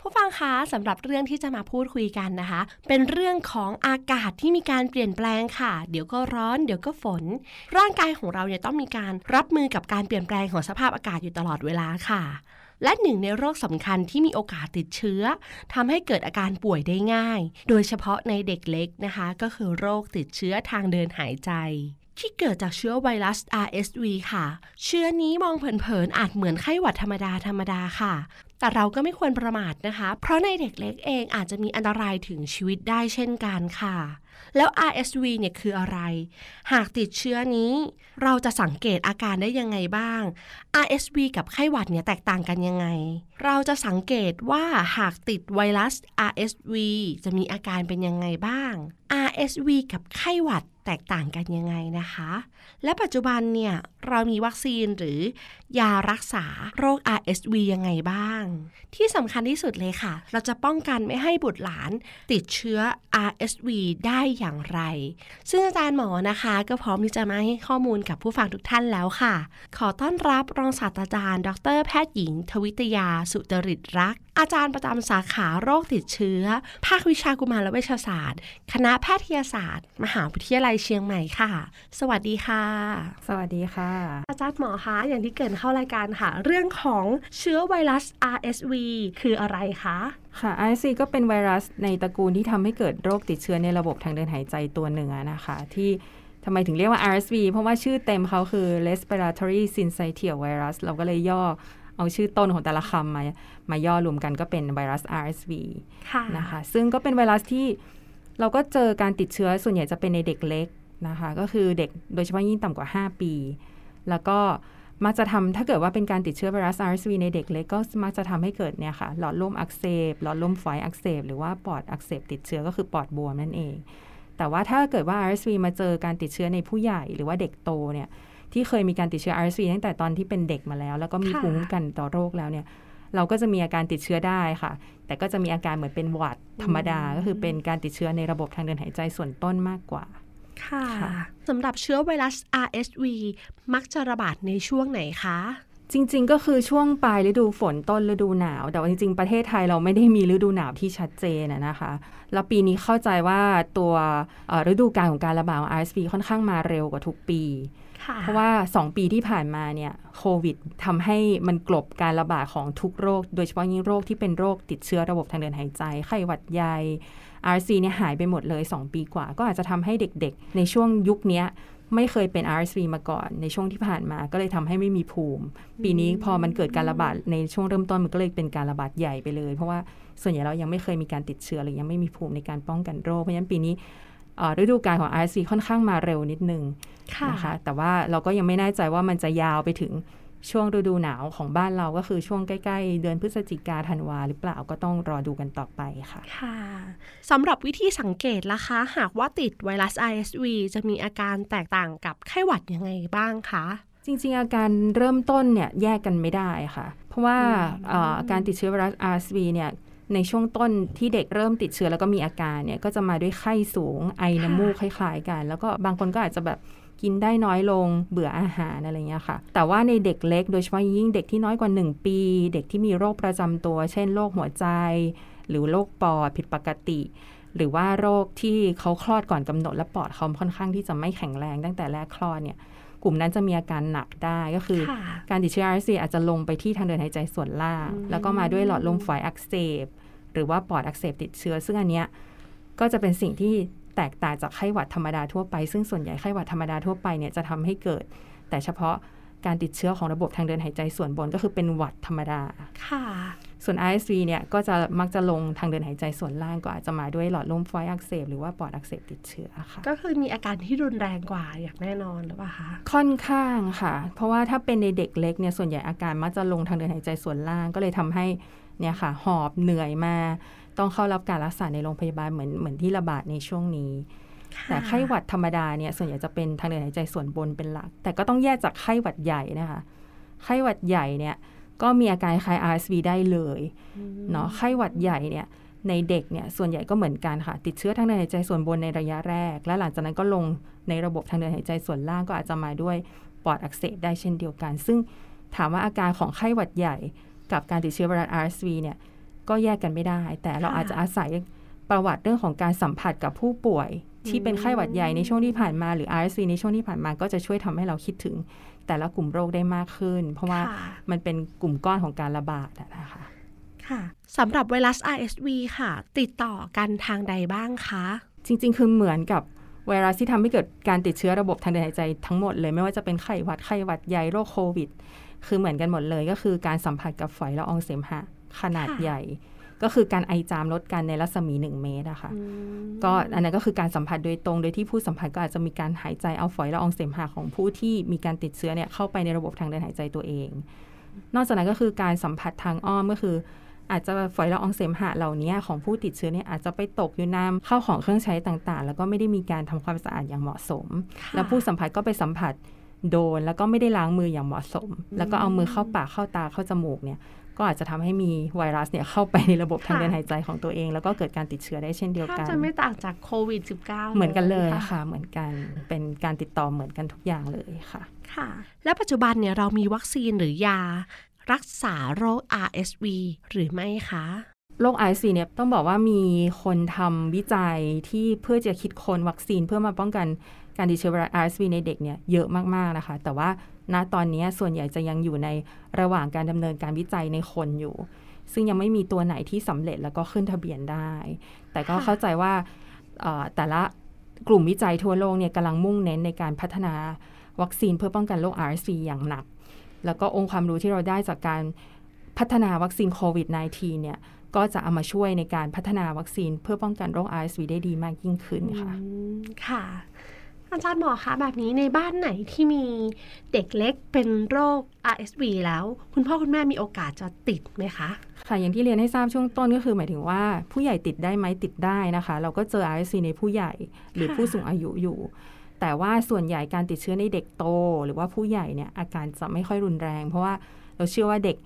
ผู้ฟังคะสำหรับเรื่องที่จะมาพูดคุยกันนะคะ เป็นเรื่องของอากาศที่มีการเปลี่ยนแปลงค่ะ เดี๋ยวก็ร้อน เดี๋ยวก็ฝน ร่างกายของเราเนี่ยต้องมีการรับมือกับการเปลี่ยนแปลงของสภาพอากาศอยู่ตลอดเวลาค่ะ และหนึ่งในโรคสำคัญที่มีโอกาสติดเชื้อทำให้เกิดอาการป่วยได้ง่าย โดยเฉพาะในเด็กเล็กนะคะ ก็คือโรคติดเชื้อทางเดินหายใจที่เกิดจากเชื้อไวรัส RSV ค่ะ เชื้อนี้มองเผินๆอาจเหมือนไข้หวัดธรรมดาธรรมดาค่ะ แต่เราก็ไม่ควรประมาทนะคะ เพราะในเด็กเล็กเองอาจจะมีอันตรายถึงชีวิตได้เช่นกันค่ะ แล้ว RSV เนี่ยคืออะไร หากติดเชื้อนี้ เราจะสังเกตอาการได้ยังไงบ้าง RSV กับไข้หวัดเนี่ยแตกต่างกันยังไง เราจะสังเกตว่าหากติดไวรัส RSV จะมีอาการเป็นยังไงบ้าง RSV กับไข้หวัดแตกต่างกันยังไงนะคะ และปัจจุบันเนี่ยเรามีวัคซีนหรือยารักษาโรค RSV ยังไงบ้างที่สำคัญที่สุดเลยค่ะ เราจะป้องกันไม่ให้บุตรหลานติดเชื้อ RSV ได้อย่างไร ซึ่งอาจารย์หมอนะคะก็พร้อมที่จะมาให้ข้อมูลกับผู้ฟังทุกท่านแล้วค่ะ ขอต้อนรับรองศาสตราจารย์ ดรแพทย์หญิง ทวิตยาสุจริตรัก อาจารย์ประจำสาขาโรคติดเชื้อ ภาควิชากุมารเวชศาสตร์ คณะแพทยศาสตร์ มหาวิทยาลัยเชียงใหม่ค่ะ สวัสดีค่ะ สวัสดีค่ะ อาจารย์หมอคะอย่างที่เกรินเข้ารายการค่ะ เรื่องของเชื้อไวรัส RSV คืออะไรคะค่ะ RSV ก็เป็นไวรัสในตระกูลที่ทำให้เกิดโรคติดเชื้อในระบบทางเดินหายใจตัวหนึ่งอะนะคะ ที่ทำไมถึงเรียกว่า RSV เพราะว่าชื่อเต็มเขาคือ respiratory syncytial virus เราก็เลยย่อ เอาชื่อต้นของแต่ละคำมามาย่อรวมกันก็เป็นไวรัส RSV ค่ะนะคะ ซึ่งก็เป็นไวรัสที่เราก็เจอการติดเชื้อส่วนใหญ่จะเป็นในเด็กเล็กนะคะ ก็คือเด็กโดยเฉพาะยิ่งต่ำกว่า 5 ปี แล้วก็มักจะทำถ้าเกิดว่าเป็นการติดเชื้อไวรัส RSV ในเด็กเล็กก็มักจะทำให้เกิดเนี่ยค่ะหลอดลมอักเสบหลอดลมฝอยอักเสบหรือว่าปอดอักเสบติดเชื้อก็คือปอดบวมนั่นเอง แต่ว่าถ้าเกิดว่า RSV มาเจอการติดเชื้อในผู้ใหญ่หรือว่าเด็กโตเนี่ย ที่เคยมีการติดเชื้อ RSV ตั้งแต่ตอนที่เป็นเด็กมาแล้ว แล้วก็มีค่ะภูมิคุ้มกันต่อโรคแล้วเนี่ยเราก็จะมีอาการติดเชื้อได้ค่ะ แต่ก็จะมีอาการเหมือนเป็นหวัดธรรมดา ก็คือเป็นการติดเชื้อในระบบทางเดินหายใจส่วนต้นมากกว่า ค่ะค่ะสำหรับเชื้อไวรัส RSV มักจะระบาดในช่วงไหนคะ จริง ๆ ก็คือช่วงปลายฤดูฝนต้นฤดูหนาว แต่ว่าจริง ๆ ประเทศไทยเราไม่ได้มีฤดูหนาวที่ชัดเจนนะนะคะ แล้วปีนี้เข้าใจว่าตัวเอ่อฤดูกาลของการระบาดของ RSV ค่อนข้างมาเร็วกว่าทุกปีค่ะเพราะว่า 2 ปีที่ผ่านมาเนี่ยโควิดทำให้มันกลบการระบาดของทุกโรค โดยเฉพาะยิ่งโรคที่เป็นโรคติดเชื้อระบบทางเดินหายใจ ไข้หวัดใหญ่ RSV เนี่ยหายไปหมดเลย 2 ปีกว่า ก็อาจจะทำให้เด็กๆ ในช่วงยุคเนี้ย ไม่เคยเป็น RSV มาก่อนในช่วงที่ผ่านมาก็เลยทำให้ไม่มีภูมิ ปีนี้พอมันเกิดการระบาดในช่วงเริ่มต้นมันก็เลยเป็นการระบาดใหญ่ไปเลย เพราะว่าส่วนใหญ่เรายังไม่เคยมีการติดเชื้อหรือยังไม่มีภูมิในการป้องกันโรคเพราะฉะนั้นปีนี้เอ่อฤดูกาลของ RSV ค่อนข้างมาเร็วนิดนึงค่ะนะคะแต่ว่าเราก็ยังไม่แน่ใจว่ามันจะยาวไปถึง ช่วงฤดูหนาวของบ้านเราก็คือช่วงใกล้ๆ เดือนพฤศจิกาธันวาหรือเปล่าก็ต้องรอดูกันต่อไปค่ะ ค่ะสำหรับวิธีสังเกตล่ะคะ หากว่าติดไวรัส RSV จะมีอาการแตกต่างกับไข้หวัดยังไงบ้างคะ จริงๆ อาการเริ่มต้นเนี่ยแยกกันไม่ได้ค่ะ เพราะว่าเอ่อการติดเชื้อไวรัส RSV เนี่ยในช่วงต้นที่เด็กเริ่มติดเชื้อแล้วก็มีอาการเนี่ยก็จะมาด้วยไข้สูงไอน้ำมูกคล้ายๆกัน แล้วก็บางคนก็อาจจะแบบ กินได้น้อยลงเบื่ออาหารอะไรเงี้ยค่ะ แต่ว่าในเด็กเล็กโดยเฉพาะยิ่งเด็กที่น้อยกว่า 1 ปี เด็กที่มีโรคประจำตัว เช่นโรคหัวใจ หรือโรคปอดผิดปกติ หรือว่าโรคที่เขาคลอดก่อนกำหนดและปอดเขาค่อนข้างที่จะไม่แข็งแรงตั้งแต่แรกคลอดเนี่ยกลุ่มนั้นจะมีอาการหนักได้ก็คือค่ะการติดเชื้อ RSV อาจจะลงไปที่ทางเดินหายใจส่วนล่างอืมแล้วก็มาด้วยหลอดลมฝอยอักเสบ หรือว่าปอดอักเสบติดเชื้อซึ่งอันเนี้ยก็จะเป็นสิ่งที่ แตกต่างจากไข้หวัดธรรมดาทั่วไป ซึ่งส่วนใหญ่ไข้หวัดธรรมดาทั่วไปเนี่ยจะทำให้เกิด แต่เฉพาะการติดเชื้อของระบบทางเดินหายใจส่วนบนก็คือเป็นหวัดธรรมดา ค่ะ ส่วน RSV เนี่ยก็จะมักจะลงทางเดินหายใจส่วนล่างก็อาจจะมาด้วยหลอดลมฝอยอักเสบหรือว่าปอดอักเสบติดเชื้อค่ะ ก็คือมีอาการที่รุนแรงกว่าอย่างแน่นอนหรือเปล่าคะ ค่อนข้างค่ะ เพราะว่าถ้าเป็นในเด็กเล็กเนี่ยส่วนใหญ่อาการมักจะลงทางเดินหายใจส่วนล่างก็เลยทำให้เนี่ยค่ะหอบเหนื่อยมา ต้องเข้ารับการรักษาในโรงพยาบาลเหมือนเหมือนที่ระบาดในช่วงนี้ แต่ไข้หวัดธรรมดาเนี่ยส่วนใหญ่จะเป็นทางเดินหายใจส่วนบนเป็นหลัก แต่ก็ต้องแยกจากไข้หวัดใหญ่นะคะ ไข้หวัดใหญ่เนี่ยก็มีอาการคล้าย RSV ได้เลยเนาะไข้หวัดใหญ่เนี่ยในเด็กเนี่ยส่วนใหญ่ก็เหมือนกันค่ะ ติดเชื้อทางเดินหายใจส่วนบนในระยะแรก และหลังจากนั้นก็ลงในระบบทางเดินหายใจส่วนล่างก็อาจจะมาด้วยปอดอักเสบได้เช่นเดียวกัน ซึ่งถามว่าอาการของไข้หวัดใหญ่กับการติดเชื้อไวรัส RSV เนี่ย ก็แยกกันไม่ได้ แต่เราค่ะอาจจะอาศัยประวัติเรื่องของการสัมผัสกับผู้ป่วย ที่เป็นไข้หวัดใหญ่ในช่วงที่ผ่านมาหรือ RSV ในช่วงที่ผ่านมาก็จะช่วยทำให้เราคิดถึง แต่ละกลุ่มโรคได้มากขึ้น เพราะว่าค่ะมันเป็นกลุ่มก้อนของการระบาดอะนะคะค่ะสำหรับไวรัส RSV ค่ะ ติดต่อกันทางใดบ้างคะ จริง ๆ คือเหมือนกับไวรัสที่ทำให้เกิดการติดเชื้อระบบทางเดินหายใจทั้งหมดเลย ไม่ว่าจะเป็นไข้หวัดไข้หวัดใหญ่โรคโควิด คือเหมือนกันหมดเลยก็คือการสัมผัสกับฝอยละอองเสมหะ ขนาดค่ะใหญ่ ก็คือการไอจามลดกันในรัศมี 1 เมตรอะค่ะก็อันนั้นก็คือการสัมผัสโดยตรง โดยที่ผู้สัมผัสก็อาจจะมีการหายใจเอาฝอยละอองเสมหะของผู้ที่มีการติดเชื้อเนี่ยเข้าไปในระบบทางเดินหายใจตัวเอง นอกจากนั้นก็คือการสัมผัสทางอ้อมก็คือ อาจจะฝอยละอองเสมหะเหล่านี้ของผู้ติดเชื้อเนี่ยอาจจะไปตกอยู่น้ำเข้าของเครื่องใช้ต่างๆ แล้วก็ไม่ได้มีการทำความสะอาดอย่างเหมาะสมค่ะแล้วผู้สัมผัสก็ไปสัมผัสโดนแล้วก็ไม่ได้ล้างมืออย่างเหมาะสม แล้วก็เอามือเข้าปากเข้าตาเข้าจมูกเนี่ย ก็อาจจะทำให้มีไวรัสเนี่ยเข้าไปในระบบทางเดินหายใจของตัวเอง แล้วก็เกิดการติดเชื้อได้เช่นเดียวถ้ากันจะไม่ต่างจากโควิด -19 เหมือนกันเลยค่ะ เหมือนกันเป็นการติดต่อเหมือนกันทุกอย่างเลยค่ะค่ะ และปัจจุบันเนี่ยเรามีวัคซีนหรือยา รักษาโรค RSV หรือไม่คะโรค RSV เนี่ยต้องบอกว่ามีคนทำวิจัยที่เพื่อจะคิดค้นวัคซีนเพื่อมาป้องกันการติดเชื้อไวรัส RSV ในเด็กเนี่ยเยอะมาก ๆ นะคะ แต่ว่า ณตอนนี้ส่วนใหญ่จะยังอยู่ในระหว่างการดำเนินการวิจัยในคนอยู่ ซึ่งยังไม่มีตัวไหนที่สำเร็จแล้วก็ขึ้นทะเบียนได้ แต่ก็ค่ะเข้าใจว่าเอ่อแต่ละกลุ่มวิจัยทั่วโลกเนี่ยกำลังมุ่งเน้นในการพัฒนาวัคซีนเพื่อป้องกันโรค RSV อย่างหนัก แล้วก็องค์ความรู้ที่เราได้จากการพัฒนาวัคซีนโควิด -19 เนี่ย ก็จะเอามาช่วยในการพัฒนาวัคซีนเพื่อป้องกันโรค RSV ได้ดีมากยิ่งขึ้นค่ะอืมค่ะ อาจารย์หมอคะแบบนี้ในบ้านไหนที่มีเด็กเล็กเป็นโรค RSV แล้ว คุณพ่อคุณแม่มีโอกาสจะติดไหมคะค่ะอย่างที่เรียนให้ทราบช่วงต้นก็คือ หมายถึงว่าผู้ใหญ่ติดได้ไหมติดได้นะคะ เราก็เจอ RSV ในผู้ใหญ่หรือผู้สูงอายุอยู่ แต่ว่าส่วนใหญ่การติดเชื้อในเด็กโต หรือว่าผู้ใหญ่เนี่ยอาการจะไม่ค่อยรุนแรง เพราะว่าเราเชื่อว่าเด็ก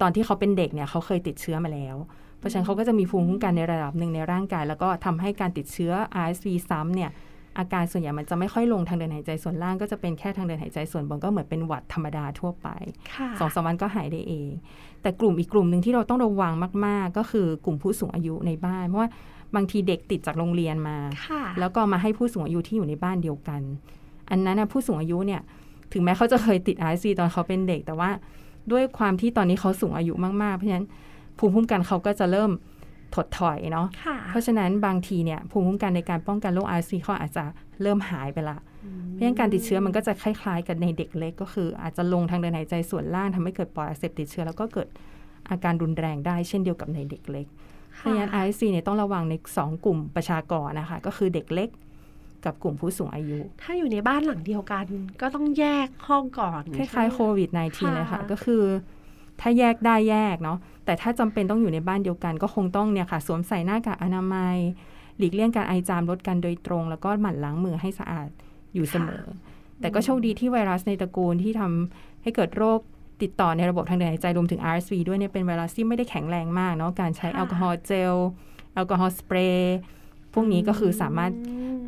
ตอนที่เขาเป็นเด็กเนี่ยเขาเคยติดเชื้อมาแล้วเพราะฉะนั้นเขาก็จะมีภูมิคุ้มกันในระดับหนึ่งในร่างกาย แล้วก็ทำให้การติดเชื้อ RSV ซ้ำเนี่ย อาการส่วนใหญ่มันจะไม่ค่อยลงทางเดินหายใจส่วนล่างก็จะเป็นแค่ทางเดินหายใจส่วนบนก็เหมือนเป็นหวัดธรรมดาทั่วไปค่ะสองสามวันก็หายได้เอง แต่กลุ่มอีกกลุ่มหนึ่งที่เราต้องระวังมาก ๆ ก็คือกลุ่มผู้สูงอายุในบ้านเพราะว่าบางทีเด็กติดจากโรงเรียนมาค่ะแล้วก็มาให้ผู้สูงอายุที่อยู่ในบ้านเดียวกัน อันนั้นนะผู้สูงอายุเนี่ยถึงแม้เขาจะเคยติด RSV ตอนเขาเป็นเด็ก แต่ว่าด้วยความที่ตอนนี้เขาสูงอายุมาก ๆ เพราะฉะนั้นภูมิคุ้มกันเขาก็จะเริ่ม ถดถอยเนาะค่ะเพราะฉะนั้นบางทีเนี่ยภูมิคุ้มกันในการป้องกันโรค RSV เขาอาจจะเริ่มหายไปละเพราะฉะนั้นการติดเชื้อมันก็จะคล้ายๆ กันในเด็กเล็กก็คือ อาจจะลงทางเดินหายใจส่วนล่างทำให้เกิดปอดอักเสบติดเชื้อแล้วก็เกิดอาการรุนแรงได้เช่นเดียวกับในเด็กเล็กเพราะฉะนั้น RSV เนี่ยต้องระวังใน 2 กลุ่มประชากรนะคะก็คือเด็กเล็กกับกลุ่มผู้สูงอายุ ถ้าอยู่ในบ้านหลังเดียวกัน ก็ต้องแยกห้องก่อน คล้ายๆโควิด -19 ค่ะเลยค่ะ ก็คือ ถ้าแยกได้แยกเนาะแต่ถ้าจำเป็นต้องอยู่ในบ้านเดียวกัน ก็คงต้องเนี่ยค่ะ สวมใส่หน้ากากอนามัย หลีกเลี่ยงการไอจามลดกันโดยตรง แล้วก็หมั่นล้างมือให้สะอาดอยู่เสมอ แต่ก็โชคดีที่ไวรัสในตระกูลที่ทำให้เกิดโรคติดต่อในระบบทางเดินหายใจรวมถึง RSV ด้วยเนี่ยเป็นไวรัสที่ไม่ได้แข็งแรงมากเนาะการใช้แอลกอฮอล์เจลแอลกอฮอล์สเปรย์พวกนี้ก็คือสามารถ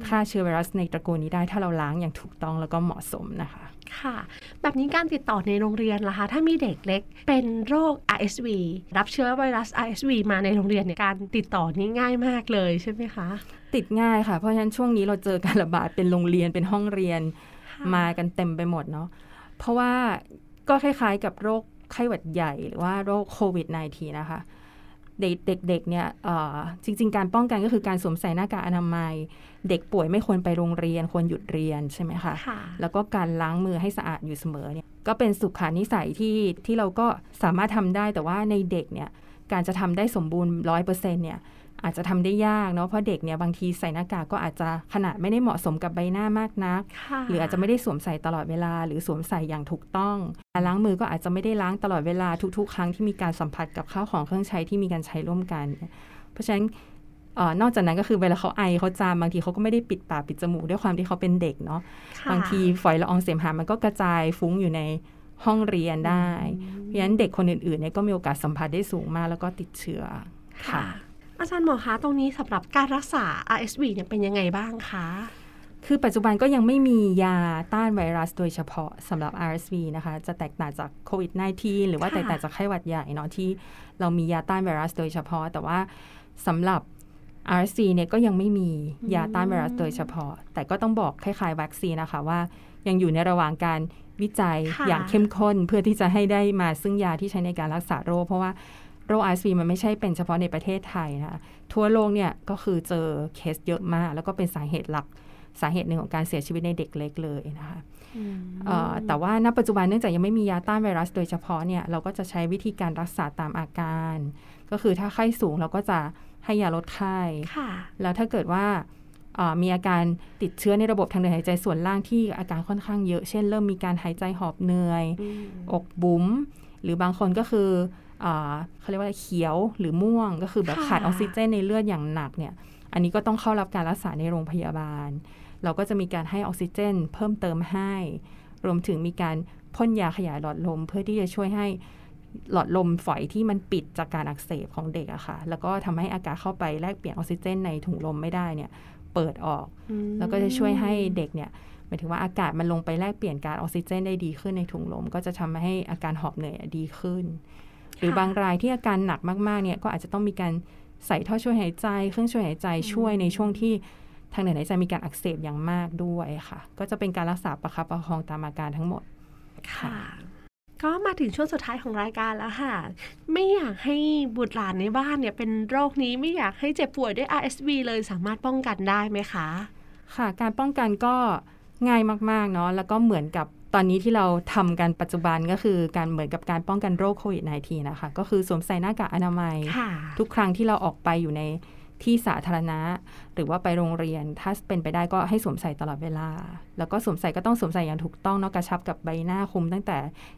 ฆ่าเชื้อไวรัสในตระกูลนี้ได้ถ้าเราล้างอย่างถูกต้องแล้วก็เหมาะสมนะคะ ค่ะ แบบนี้การติดต่อในโรงเรียนล่ะคะ ถ้ามีเด็กเล็ก เป็นโรค RSV รับเชื้อไวรัส RSV มาในโรงเรียนเนี่ยการติดต่อนี่ง่ายมากเลยใช่ไหมคะ ติดง่ายค่ะ เพราะฉะนั้นช่วงนี้เราเจอการระบาดเป็นโรงเรียนเป็นห้องเรียนค่ะมากันเต็มไปหมดเนาะ เพราะว่าก็คล้ายๆกับโรคไข้หวัดใหญ่หรือว่าโรคโควิด -19 นะคะ เด็กๆเนี่ยเอ่อจริง ๆ การป้องกันก็คือการสวมใส่หน้ากากอนามัย เด็กป่วยไม่ควรไปโรงเรียนควรหยุดเรียนใช่ไหมคะค่ะแล้วก็การล้างมือให้สะอาดอยู่เสมอเนี่ยก็เป็นสุขานิสัยที่ที่เราก็สามารถทำได้แต่ว่าในเด็กเนี่ยการจะทำได้สมบูรณ์ร้อยเปอร์เซ็นเนี่ย อาจจะทำได้ยากเนาะเพราะเด็กเนี่ยบางทีใส่หน้ากากก็อาจจะขนาดไม่ได้เหมาะสมกับใบหน้ามากนักค่ะหรืออาจจะไม่ได้สวมใส่ตลอดเวลา หรือสวมใส่อย่างถูกต้องการล้างมือก็อาจจะไม่ได้ล้างตลอดเวลาทุก ๆ ครั้งที่มีการสัมผัสกับข้าวของเครื่องใช้ที่มีการใช้ร่วมกัน เพราะฉะนั้นเออนอกจากนั้นก็คือเวลาเขาไอเขาจามบางทีเขาก็ไม่ได้ปิดปากปิดจมูกด้วยความที่เขาเป็นเด็กเนาะค่ะบางทีฝอยละอองเสมหะมันก็กระจายฟุ้งอยู่ในห้องเรียนได้ เพราะฉะนั้นเด็กคนอื่นๆเนี่ยก็มีโอกาสสัมผัสได้สูงมากแล้วก็ติดเชื้อค่ะ อาจารย์หมอคะตรงนี้สำหรับการรักษา RSV เนี่ยเป็นยังไงบ้างคะคือปัจจุบันก็ยังไม่มียาต้านไวรัสโดยเฉพาะสำหรับ RSV นะคะ จะแตกต่างจากโควิด -19 หรือว่าค่ะแตกต่างจากไข้หวัดใหญ่เนาะที่เรามียาต้านไวรัสโดยเฉพาะ แต่ว่าสำหรับ RSV เนี่ยก็ยังไม่มียาต้านไวรัสโดยเฉพาะ แต่ก็ต้องบอกคล้ายๆวัคซีนนะคะว่ายังอยู่ในระหว่างการวิจัยค่ะอย่างเข้มข้นเพื่อที่จะให้ได้มาซึ่งยาที่ใช้ในการรักษาโรคเพราะว่า โรค RSV มันไม่ใช่เป็นเฉพาะในประเทศไทยนะคะทั่วโลกเนี่ยก็คือเจอเคสเยอะมาก แล้วก็เป็นสาเหตุหลักสาเหตุหนึ่งของการเสียชีวิตในเด็กเล็กเลยนะคะเอ่อแต่ว่าณปัจจุบันเนื่องจากยังไม่มียาต้านไวรัสโดยเฉพาะเนี่ยเราก็จะใช้วิธีการรักษาตามอาการ ก็คือถ้าไข้สูงเราก็จะให้ยาลดไข้ค่ะแล้วถ้าเกิดว่าเอ่อมีอาการติดเชื้อในระบบทางเดินหายใจส่วนล่างที่อาการค่อนข้างเยอะ เช่น เริ่มมีการหายใจหอบเหนื่อย อกบุ๋มหรือบางคนก็คืออ่า เขาเรียกว่าอะไรเขียวหรือม่วง ก็คือแบบค่ะขาดออกซิเจนในเลือดอย่างหนักเนี่ย อันนี้ก็ต้องเข้ารับการรักษาในโรงพยาบาล เราก็จะมีการให้ออกซิเจน เพิ่มเติมให้ รวมถึงมีการพ่นยาขยายหลอดลม เพื่อที่จะช่วยให้หลอดลมฝอยที่มันปิดจากการอักเสบของเด็กอะค่ะ แล้วก็ทำให้อากาศเข้าไปแลกเปลี่ยนออกซิเจนในถุงลมไม่ได้เนี่ยเปิดออก แล้วก็จะช่วยให้เด็กเนี่ยหมายถึงว่าอากาศมันลงไปแลกเปลี่ยนการออกซิเจนได้ดีขึ้นในถุงลม ก็จะทำให้อาการหอบเหนื่อยดีขึ้น หรือบางรายที่อาการหนักมากๆเนี่ยก็อาจจะต้องมีการใส่ท่อช่วยหายใจ เครื่องช่วยหายใจช่วยในช่วงที่ทางเดินหายใจมีการอักเสบอย่างมากด้วยค่ะ ก็จะเป็นการรักษาประคับประคองตามอาการทั้งหมดค่ะก็มาถึงช่วงสุดท้ายของรายการแล้วค่ะ ไม่อยากให้บุตรหลานในบ้านเนี่ยเป็นโรคนี้ไม่อยากให้เจ็บป่วยด้วย RSV เลยสามารถป้องกันได้ไหมคะ ค่ะ การป้องกันก็ง่ายมาก ๆ เนาะแล้วก็เหมือนกับ ตอนนี้ที่เราทำกันปัจจุบันก็คือการเหมือนกับการป้องกันโรคโควิด -19 นะคะ ก็คือสวมใส่หน้ากากอนามัยค่ะทุกครั้งที่เราออกไปอยู่ในที่สาธารณะ หรือว่าไปโรงเรียนถ้าเป็นไปได้ก็ให้สวมใส่ตลอดเวลา แล้วก็สวมใส่ก็ต้องสวมใส่อย่างถูกต้องเนาะกระชับกับใบหน้าคุมตั้งแต่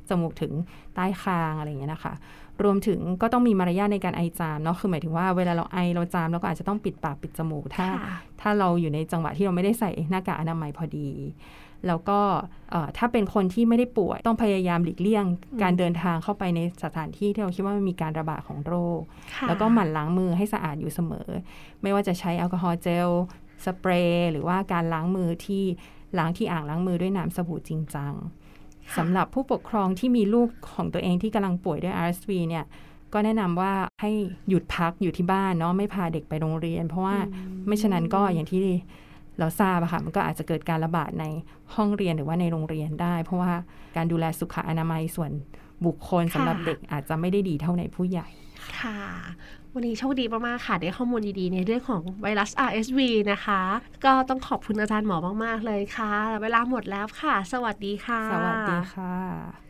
จมูกถึงใต้คางอะไรอย่างเงี้ยนะคะ รวมถึงก็ต้องมีมารยาทในการไอจามเนาะคือหมายถึงว่าเวลาเราไอเราจามเราก็อาจจะต้องปิดปากปิดจมูกถ้าค่ะถ้าเราอยู่ในจังหวะที่เราไม่ได้ใส่หน้ากากอนามัยพอดี แล้วก็เอ่อถ้าเป็นคนที่ไม่ได้ป่วย ต้องพยายามหลีกเลี่ยง การเดินทางเข้าไปในสถานที่ที่เราคิดว่ามันมีการระบาดของโรคค่ะแล้วก็หมั่นล้างมือให้สะอาดอยู่เสมอ ไม่ว่าจะใช้แอลกอฮอล์เจลสเปรย์หรือว่าการล้างมือที่ล้างที่อ่างล้างมือด้วยน้ำสบู่จริงจังสำหรับผู้ปกครองที่มีลูกของตัวเองที่กำลังป่วยด้วย RSV เนี่ยก็แนะนำว่าให้หยุดพักอยู่ที่บ้านเนาะไม่พาเด็กไปโรงเรียน เพราะว่าไม่ฉะนั้นก็อย่างที่ เราทราบอะค่ะมันก็อาจจะเกิดการระบาดในห้องเรียนหรือว่าในโรงเรียนได้ เพราะว่าการดูแลสุขอนามัยส่วนบุคคลสำหรับค่ะเด็กอาจจะไม่ได้ดีเท่าในผู้ใหญ่ค่ะ วันนี้โชคดีมากๆค่ะ ได้ข้อมูลดีๆ ในเรื่องของไวรัส RSV นะคะ ก็ต้องขอบคุณอาจารย์หมอมากๆเลยค่ะ เวลาหมดแล้วค่ะ สวัสดีค่ะ สวัสดีค่ะ